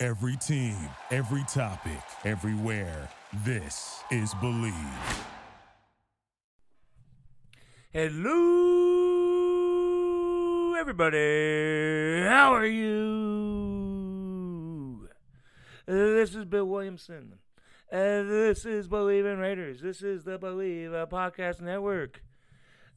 Every team, every topic, everywhere. This is Bleav. Hello, everybody. How are you? This is Bill Williamson. This is Bleav in Raiders. This is the Bleav Podcast Network.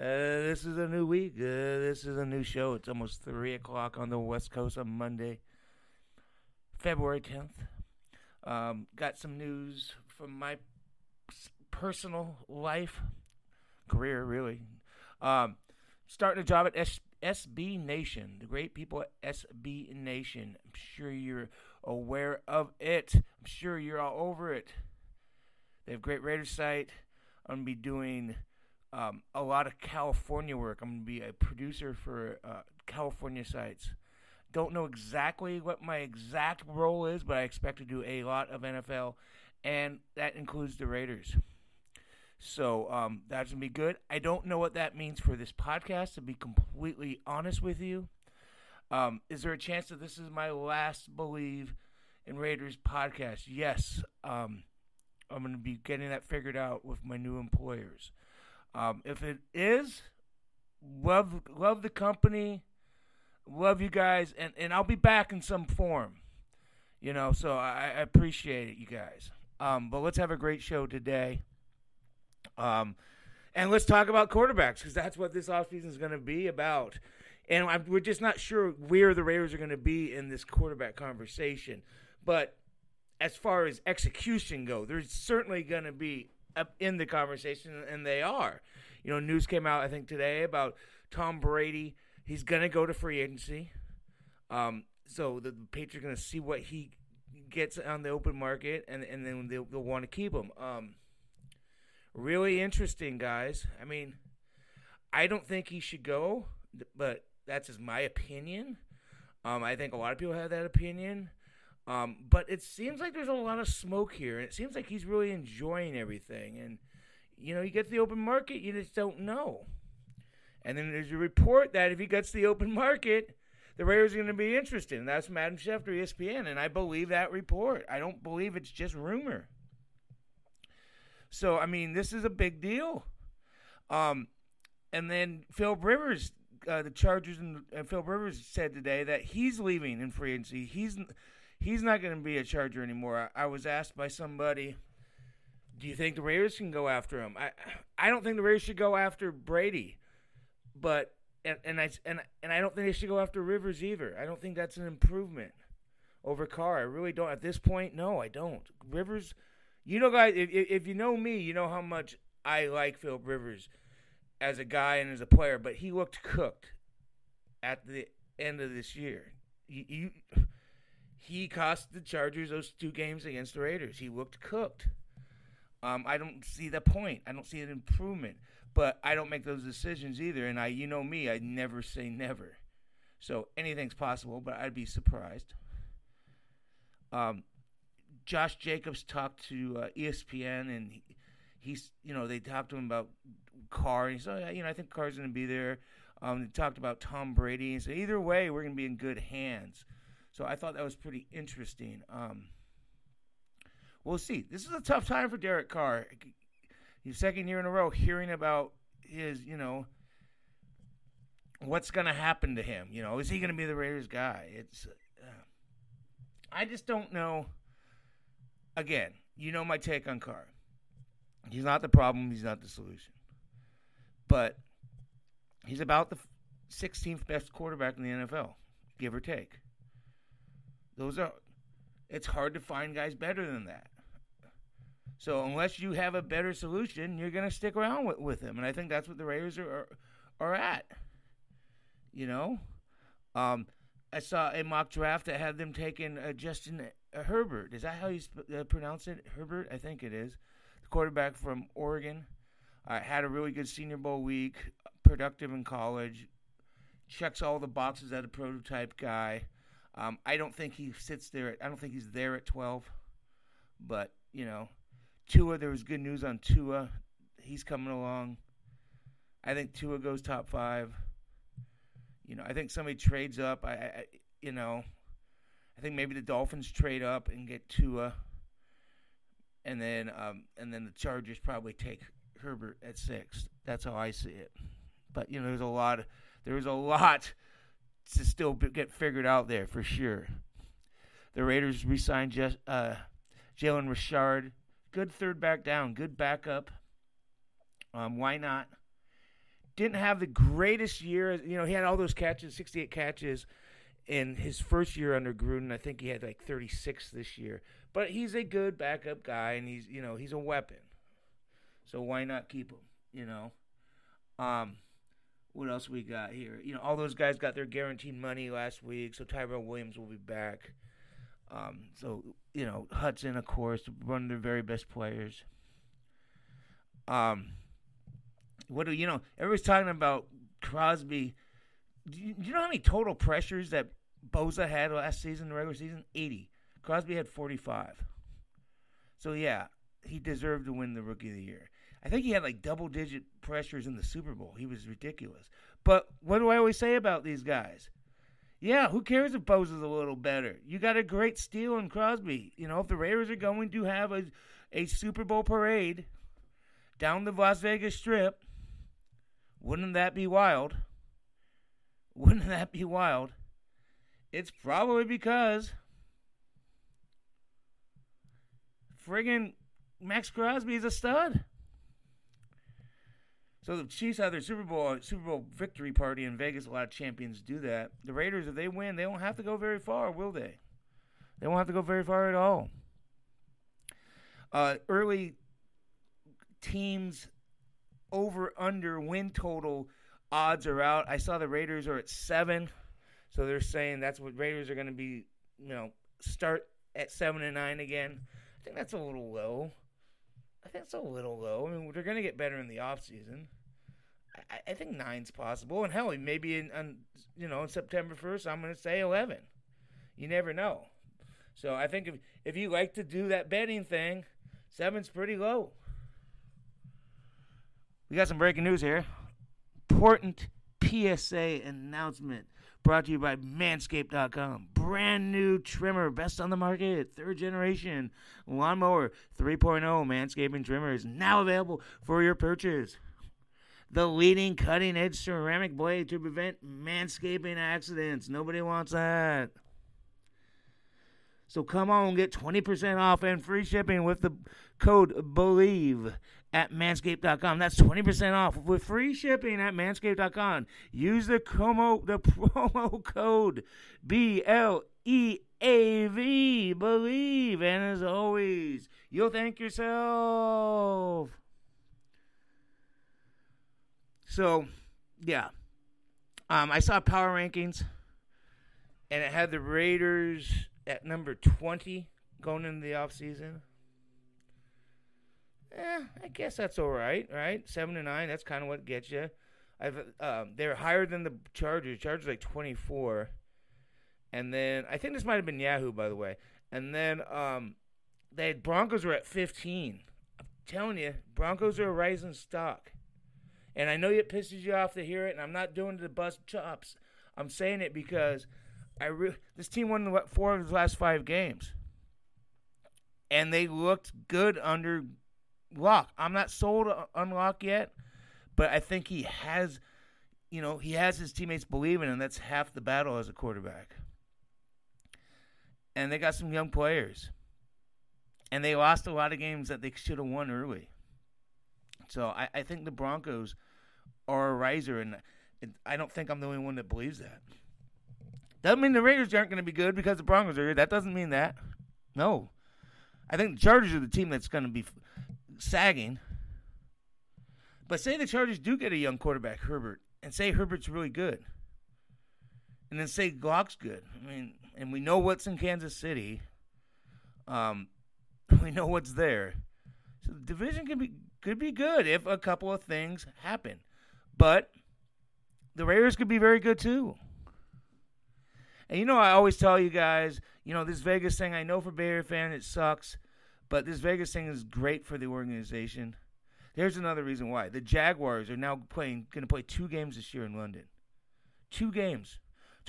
Uh, this is a new week. Uh, this is a new show. It's almost 3 o'clock on the West Coast on Monday, February 10th. Um, got some news from my personal life, career, really. Um, starting a job at S- SB Nation, the great people at SB Nation. I'm sure you're aware of it. I'm sure you're all over it. They have great Raiders site. I'm gonna be doing um, a lot of California work. I'm gonna be a producer for uh, California sites. Don't know exactly what my exact role is, but I expect to do a lot of NFL, and that includes the Raiders. So um, that's gonna be good. I don't know what that means for this podcast. To be completely honest with you, um, is there a chance that this is my last Bleav in Raiders podcast? Yes. Um, I'm gonna be getting that figured out with my new employers. Um, if it is, love love the company, love you guys, and, and I'll be back in some form. You know, so I, I appreciate it, you guys. Um, but let's have a great show today. Um, and let's talk about quarterbacks because that's what this offseason is going to be about. And I'm, we're just not sure where the Raiders are going to be in this quarterback conversation. But as far as execution go, there's certainly going to be up in the conversation, and they are. You know, news came out I think today about Tom Brady. He's to go to free agency. Um, so the Patriots are to see what he gets on the open market, and and then they'll, they'll want to keep him. Um, really interesting, guys. I mean, I don't think he should go, but that's just my opinion. Um, I think a lot of people have that opinion. Um, but it seems like there's a lot of smoke here, and it seems like he's really enjoying everything. And you know, you get to the open market, you just don't know. And then there's a report that if he gets the open market, the Raiders are going to be interested. And that's Madam Adam Schefter, ESPN, and I believe that report. I don't believe it's just rumor. So I mean, this is a big deal. Um, and then Phil Rivers, uh, the Chargers and uh, Phil Rivers said today that he's leaving in free agency. He's he's not going to be a Charger anymore. I, I was asked by somebody, "Do you think the Raiders can go after him?" I I don't think the Raiders should go after Brady, but and, and I and and I don't think they should go after Rivers either. I don't think that's an improvement over Carr. I really don't. At this point, no, I don't. Rivers, you know, guys, if if you know me, you know how much I like Phil Rivers as a guy and as a player, but he looked cooked at the end of this year. You, you, he cost the Chargers those two games against the Raiders. He looked cooked. Um, I don't see the point. I don't see an improvement. But I don't make those decisions either. And I, you know me, I never say never. So anything's possible, but I'd be surprised. Um, Josh Jacobs talked to uh, ESPN, and he, he's, you know, they talked to him about Carr. And he said, oh, you know, I think Carr's going to be there. Um, they talked about Tom Brady. And said, either way, we're going to be in good hands. So I thought that was pretty interesting. Um, we'll see. This is a tough time for Derek Carr. Second year in a row hearing about his, you know, what's going to happen to him. You know, is he going to be the Raiders guy? It's, uh, I just don't know. Again, you know my take on Carr. He's not the problem. He's not the solution. But he's about the 16th best quarterback in the NFL, give or take. Those are. It's hard to find guys better than that. So unless you have a better solution, you're going to stick around with, with him, and I think that's what the Raiders are are, are at. You know, um, I saw a mock draft that had them taking uh, Justin Herbert. Is that how you sp- uh, pronounce it? Herbert, I think it is. The quarterback from Oregon. Uh, had a really good Senior Bowl week, productive in college, checks all the boxes as a prototype guy. Um, I don't think he sits there. At, I don't think he's there at 12. But, you know, Tua, there was good news on Tua. He's coming along. I think Tua goes top five. You know, I think somebody trades up. I, I you know, I think maybe the Dolphins trade up and get Tua, and then um, and then the Chargers probably take Herbert at six. That's how I see it. But you know, there's a lot. There's a lot to still get figured out there for sure. The Raiders re-signed uh, Jalen Richard, good third back down, good backup. Um, why not? Didn't have the greatest year. You know, he had all those catches, 68 catches in his first year under Gruden. I think he had like 36 this year. But he's a good backup guy, and he's you know he's a weapon. So why not keep him? You know. Um, what else we got here? You know, all those guys got their guaranteed money last week, so Tyrell Williams will be back. Um, so you know, Hudson, of course, one of their very best players. Um, what do you know? Everybody's talking about Crosby. Do you, do you know how many total pressures that Bosa had last season, the regular season? Eighty. Crosby had forty-five. So yeah, he deserved to win the Rookie of the Year. I think he had like double digit pressures in the Super Bowl. He was ridiculous. But what do I always say about these guys? Yeah, who cares if Bosa is a little better? You got a great steal in Crosby. You know, if the Raiders are going to have a, a Super Bowl parade down the Las Vegas Strip, wouldn't that be wild? Wouldn't that be wild? It's probably because friggin' Maxx Crosby is a stud. So the Chiefs have their Super Bowl Super Bowl victory party in Vegas. A lot of champions do that. The Raiders, if they win, they don't have to go very far, will they? They won't have to go very far at all. Uh, early teams over under win total odds are out. I saw the Raiders are at seven, so they're saying that's what Raiders are going to be. You know, start at seven and nine again. I think that's a little low. I think it's a little low. I mean, they're going to get better in the off season. I, I think nine's possible, and hell, maybe in, on, you know, on September first, I'm going to say eleven. You never know. So I think if if you like to do that betting thing, seven's pretty low. We got some breaking news here. Important PSA announcement brought to you by Manscaped.com. Brand new trimmer, best on the market, third generation lawnmower 3.0 manscaping trimmer is now available for your purchase the leading cutting edge ceramic blade to prevent manscaping accidents. Nobody wants that. So come on, get 20% off and free shipping with the code BLEAV at manscaped.com. That's 20% off with free shipping at manscaped.com. Use the promo, the promo code B L E A V, believe. And as always, you'll thank yourself. So, yeah. Um, I saw power rankings, and it had the Raiders at number 20 going into the offseason. Eh, I guess that's all right, right? Seven to nine, that's kind of what gets you. I've um, they're higher than the Chargers. Chargers like 24, and then I think this might have been Yahoo, by the way. And then um, they Broncos were at 15. I'm telling you, Broncos are a rising stock. And I know it pisses you off to hear it, and I'm not doing it to bust chops. I'm saying it because I re- this team won four of his last five games, and they looked good under Lock. I'm not sold on Lock yet, but I think he has, you know, he has his teammates believing, and that's half the battle as a quarterback. And they got some young players, and they lost a lot of games that they should have won early. So I, I think the Broncos are a riser, and I don't think I'm the only one that believes that. Doesn't mean the Raiders aren't going to be good because the Broncos are here. That doesn't mean that. No. I think the Chargers are the team that's going to be sagging. But say the Chargers do get a young quarterback, Herbert, and say Herbert's really good. And and then say Lock's good. I mean, and we know what's in Kansas City. Um, we know what's there. So the division can be could be good if a couple of things happen, but the Raiders could be very good too. And you know, I always tell you guys, you know, this Vegas thing. I know for Bear fan it sucks, but this Vegas thing is great for the organization. There's another reason why the Jaguars are now playing, going to play two games this year in London. Two games.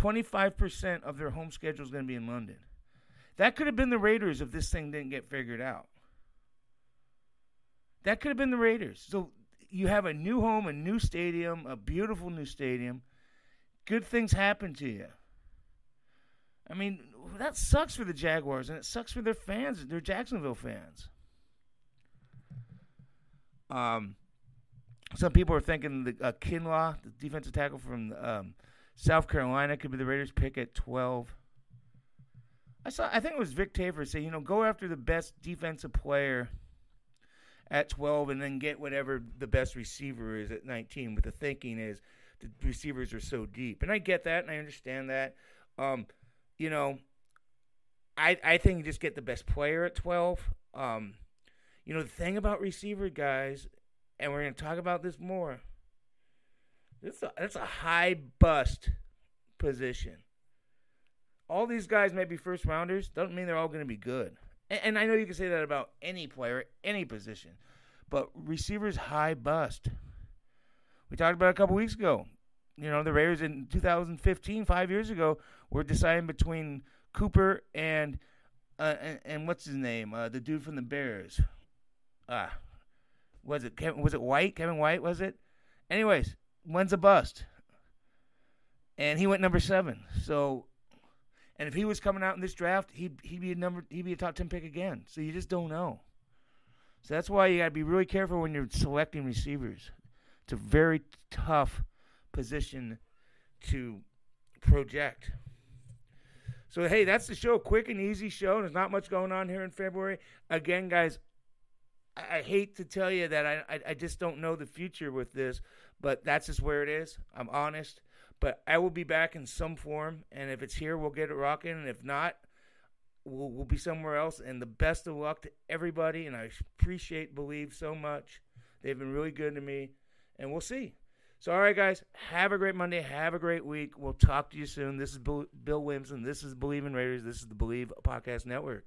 25% of their home schedule is going to be in London. That could have been the Raiders if this thing didn't get figured out. That could have been the Raiders. So you have a new home, a new stadium, a beautiful new stadium. Good things happen to you. I mean, that sucks for the Jaguars, and it sucks for their fans, their Jacksonville fans. Um, some people are thinking the uh, Kinlaw, the defensive tackle from um, South Carolina, could be the Raiders' pick at twelve. I saw. I think it was Vic Tafur say, you know, go after the best defensive player at twelve, and then get whatever the best receiver is at nineteen. But the thinking is the receivers are so deep, and I get that, and I understand that. Um, you know, I I think you just get the best player at twelve. Um, you know, the thing about receiver guys, and we're going to talk about this more. It's a, it's a high bust position. All these guys may be first rounders. Doesn't mean they're all going to be good. And, I know you can say that about any player, any position. But receivers high bust. We talked about a couple weeks ago. You know, the Raiders in 2015, five years ago, were deciding between Cooper and uh, and, and, what's his name, uh, the dude from the Bears. Ah, was it Kevin? Was it White? Kevin White was it? Anyways, when's a bust? And he went number seven. So, and if he was coming out in this draft, he'd he'd be a number he'd be a top ten pick again. So you just don't know. So that's why you got to be really careful when you're selecting receivers. It's a very tough position to project. So hey, that's the show. Quick and easy show. There's not much going on here in February. Again, guys, I, I hate to tell you that I, I I just don't know the future with this, but that's just where it is. I'm honest. But I will be back in some form, and if it's here, we'll get it rocking. And if not, we'll, we'll be somewhere else. And the best of luck to everybody. And I appreciate Bleav so much. They've been really good to me, and we'll see. So, all right, guys, have a great Monday. Have a great week. We'll talk to you soon. This is Bill, Bill Williamson. This is Bleav in Raiders. This is the Bleav Podcast Network.